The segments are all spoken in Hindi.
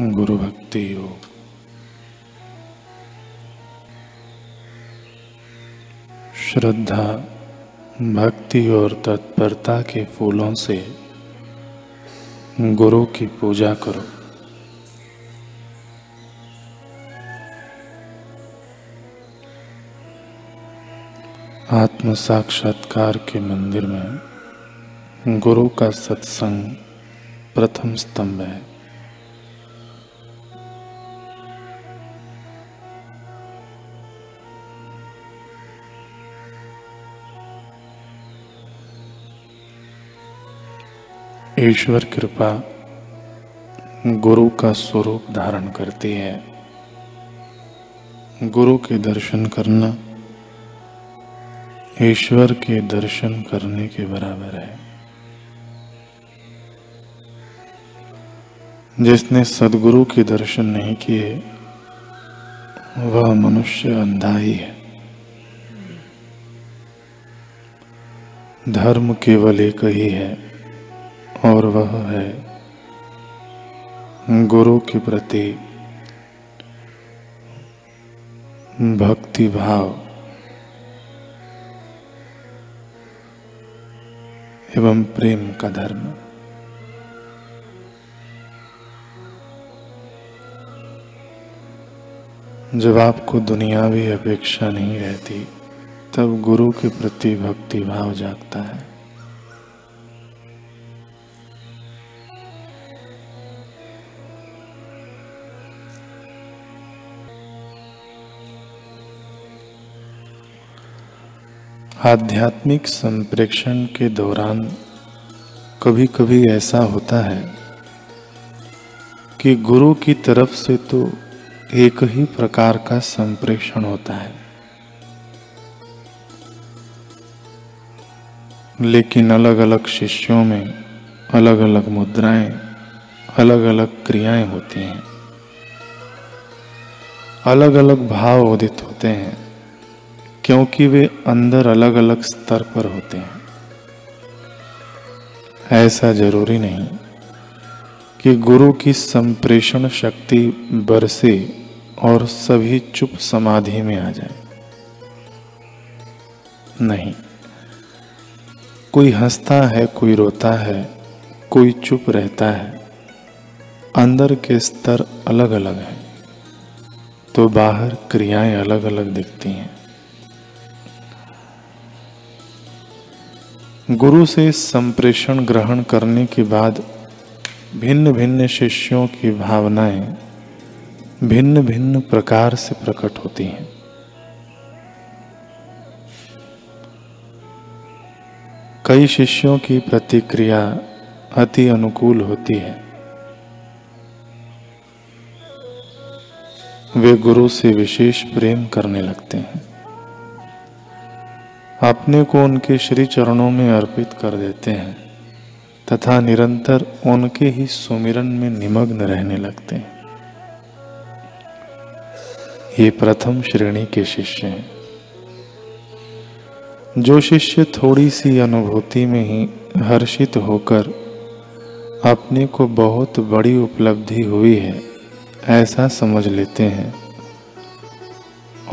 गुरु भक्ति योग। श्रद्धा, भक्ति और तत्परता के फूलों से गुरु की पूजा करो। आत्म साक्षात्कार के मंदिर में गुरु का सत्संग प्रथम स्तंभ है। ईश्वर कृपा गुरु का स्वरूप धारण करती है। गुरु के दर्शन करना ईश्वर के दर्शन करने के बराबर है। जिसने सदगुरु के दर्शन नहीं किए, वह मनुष्य अंधा ही है। धर्म केवल एक ही है। और वह है गुरु के प्रति भक्ति भाव एवं प्रेम का धर्म। जब आपको दुनियावी अपेक्षा नहीं रहती, तब गुरु के प्रति भक्ति भाव जागता है। आध्यात्मिक संप्रेक्षण के दौरान कभी कभी ऐसा होता है कि गुरु की तरफ़ से तो एक ही प्रकार का संप्रेक्षण होता है। लेकिन अलग अलग शिष्यों में अलग अलग मुद्राएँ अलग अलग क्रियाएँ होती हैं। अलग अलग भाव उदित होते हैं। क्योंकि वे अंदर अलग अलग स्तर पर होते हैं। ऐसा ज़रूरी नहीं कि गुरु की संप्रेषण शक्ति बरसे और सभी चुप समाधि में आ जाए। नहीं, कोई हंसता है, कोई रोता है, कोई चुप रहता है, अंदर के स्तर अलग अलग हैं तो बाहर क्रियाएँ अलग अलग दिखती हैं। गुरु से संप्रेषण ग्रहण करने के बाद भिन्न भिन्न शिष्यों की भावनाएँ भिन्न भिन्न प्रकार से प्रकट होती हैं। कई शिष्यों की प्रतिक्रिया अति अनुकूल होती है। वे गुरु से विशेष प्रेम करने लगते हैं। अपने को उनके श्री चरणों में अर्पित कर देते हैं, तथा निरंतर उनके ही सुमिरन में निमग्न रहने लगते हैं। ये प्रथम श्रेणी के शिष्य हैं। जो शिष्य थोड़ी सी अनुभूति में ही हर्षित होकर अपने को बहुत बड़ी उपलब्धि हुई है, ऐसा समझ लेते हैं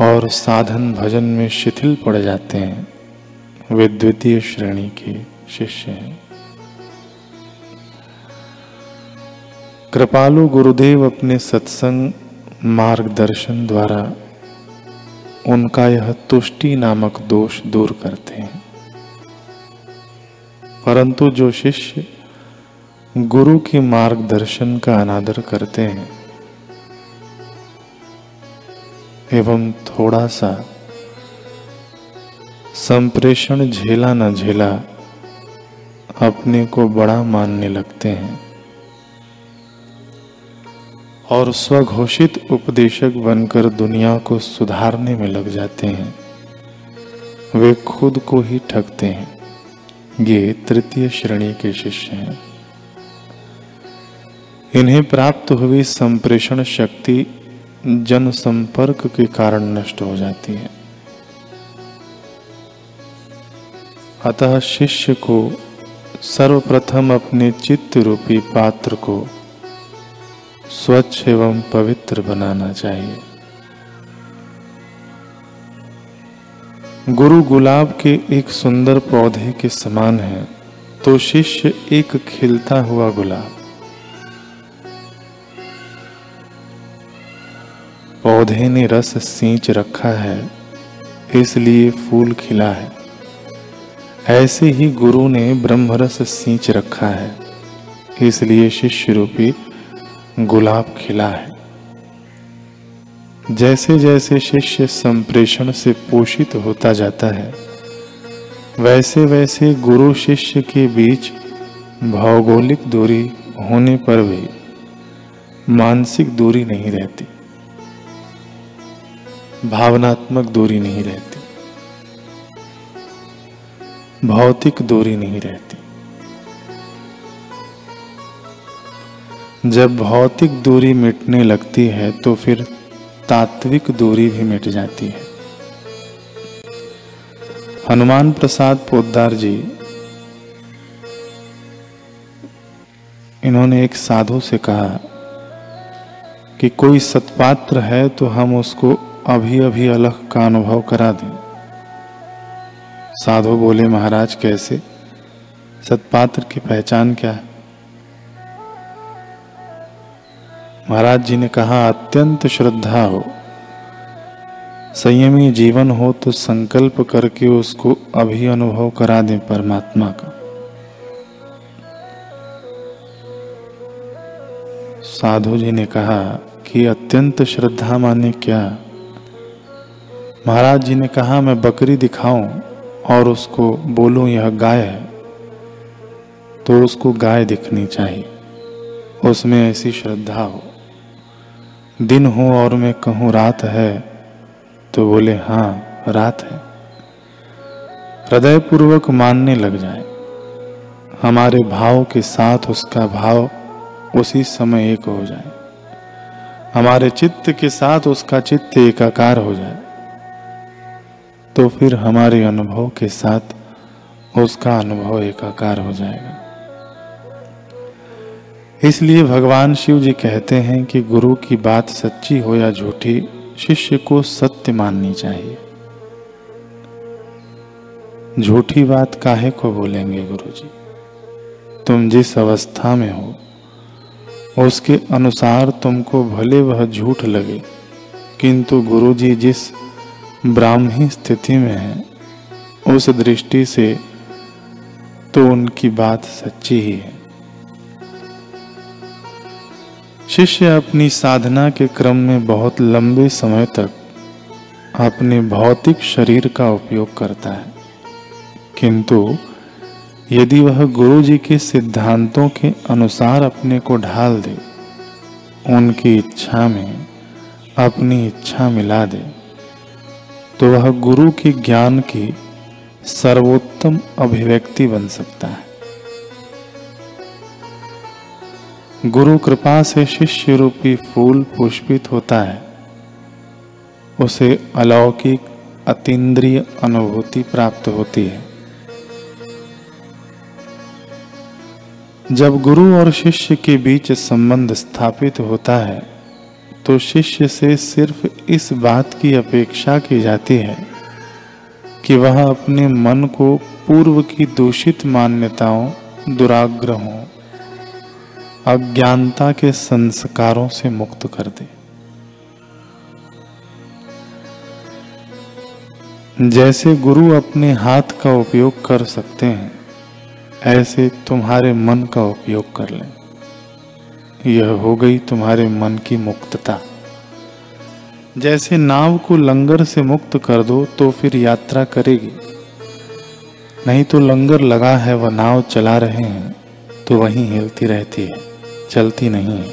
और साधन भजन में शिथिल पड़ जाते हैं। वे द्वितीय श्रेणी के शिष्य हैं। कृपालु गुरुदेव अपने सत्संग मार्गदर्शन द्वारा उनका यह तुष्टि नामक दोष दूर करते हैं। परंतु जो शिष्य गुरु के मार्गदर्शन का अनादर करते हैं, एवं थोड़ा सा संप्रेषण झेला न झेला अपने को बड़ा मानने लगते हैं। और स्वघोषित उपदेशक बनकर दुनिया को सुधारने में लग जाते हैं। वे खुद को ही ठगते हैं। ये तृतीय श्रेणी के शिष्य हैं। इन्हें प्राप्त हुई संप्रेषण शक्ति जनसंपर्क के कारण नष्ट हो जाती है। अतः शिष्य को सर्वप्रथम अपने चित्त रूपी पात्र को स्वच्छ एवं पवित्र बनाना चाहिए। गुरु गुलाब के एक सुंदर पौधे के समान है तो शिष्य एक खिलता हुआ गुलाब। पौधे ने रस सींच रखा है, इसलिए फूल खिला है। ऐसे ही गुरु ने ब्रह्मरस सींच रखा है। इसलिए शिष्य रूपी गुलाब खिला है। जैसे जैसे शिष्य संप्रेषण से पोषित होता जाता है, वैसे वैसे गुरु शिष्य के बीच भौगोलिक दूरी होने पर भी मानसिक दूरी नहीं रहती, भावनात्मक दूरी नहीं रहती। भौतिक दूरी नहीं रहती। जब भौतिक दूरी मिटने लगती है तो फिर तात्विक दूरी भी मिट जाती है। हनुमान प्रसाद पोद्दार जी, इन्होंने एक साधु से कहा कि कोई सत्पात्र है तो हम उसको अभी अभी अलग का अनुभव करा दें। साधु बोले, महाराज, कैसे? सत्पात्र की पहचान क्या है? महाराज जी ने कहा, अत्यंत श्रद्धा हो। संयमी जीवन हो तो संकल्प करके उसको अभी अनुभव करा दें परमात्मा का। साधु जी ने कहा कि अत्यंत श्रद्धा माने क्या? महाराज जी ने कहा, मैं बकरी दिखाऊँ। और उसको बोलूँ, यह गाय है। तो उसको गाय दिखनी चाहिए। उसमें ऐसी श्रद्धा हो। दिन हो और मैं कहूँ, रात है। तो बोले हाँ रात है। हृदय पूर्वक मानने लग जाए। हमारे भाव के साथ उसका भाव उसी समय एक हो जाए। हमारे चित्त के साथ उसका चित्त एकाकार हो जाए। तो फिर हमारे अनुभव के साथ उसका अनुभव एकाकार हो जाएगा। इसलिए भगवान शिव जी कहते हैं कि गुरु की बात सच्ची हो या झूठी, शिष्य को सत्य माननी चाहिए। झूठी बात काहे को बोलेंगे गुरु जी तुम जिस अवस्था में हो, उसके अनुसार तुमको भले वह झूठ लगे, किंतु गुरु जी जिस ब्राह्मी स्थिति में है, उस दृष्टि से तो उनकी बात सच्ची ही है। शिष्य अपनी साधना के क्रम में बहुत लंबे समय तक अपने भौतिक शरीर का उपयोग करता है। किंतु यदि वह गुरु जी के सिद्धांतों के अनुसार अपने को ढाल दे, उनकी इच्छा में अपनी इच्छा मिला दे तो वह गुरु के ज्ञान की सर्वोत्तम अभिव्यक्ति बन सकता है। गुरु कृपा से शिष्य रूपी फूल पुष्पित होता है। उसे अलौकिक, अतीन्द्रिय अनुभूति प्राप्त होती है। जब गुरु और शिष्य के बीच संबंध स्थापित होता है तो शिष्य से सिर्फ़ इस बात की अपेक्षा की जाती है कि वह अपने मन को पूर्व की दूषित मान्यताओं, दुराग्रहों, अज्ञानता के संस्कारों से मुक्त कर दे। जैसे गुरु अपने हाथ का उपयोग कर सकते हैं, ऐसे तुम्हारे मन का उपयोग कर लें। यह हो गई तुम्हारे मन की मुक्तता। जैसे नाव को लंगर से मुक्त कर दो तो फिर यात्रा करेगी। नहीं तो लंगर लगा है, वह नाव चला रहे हैं तो वहीं हिलती रहती है, चलती नहीं है।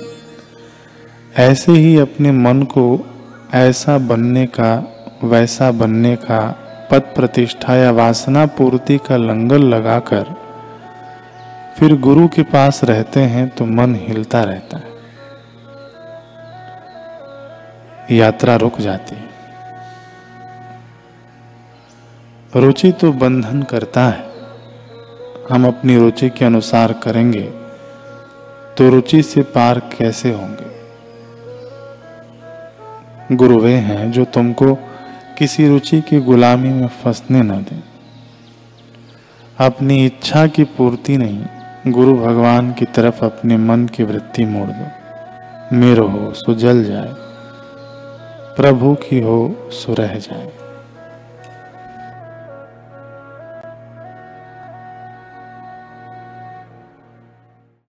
ऐसे ही अपने मन को ऐसा बनने का, वैसा बनने का पद प्रतिष्ठा या वासना पूर्ति का लंगर लगाकर फिर गुरु के पास रहते हैं तो मन हिलता रहता है। यात्रा रुक जाती है। रुचि तो बंधन करता है। हम अपनी रुचि के अनुसार करेंगे तो रुचि से पार कैसे होंगे? गुरु वे हैं जो तुमको किसी रुचि की गुलामी में फंसने न दें। अपनी इच्छा की पूर्ति नहीं गुरु भगवान की तरफ़ अपने मन की वृत्ति मोड़ दो। मेरो हो, सो जल जाए। प्रभु की हो, सो रह जाए।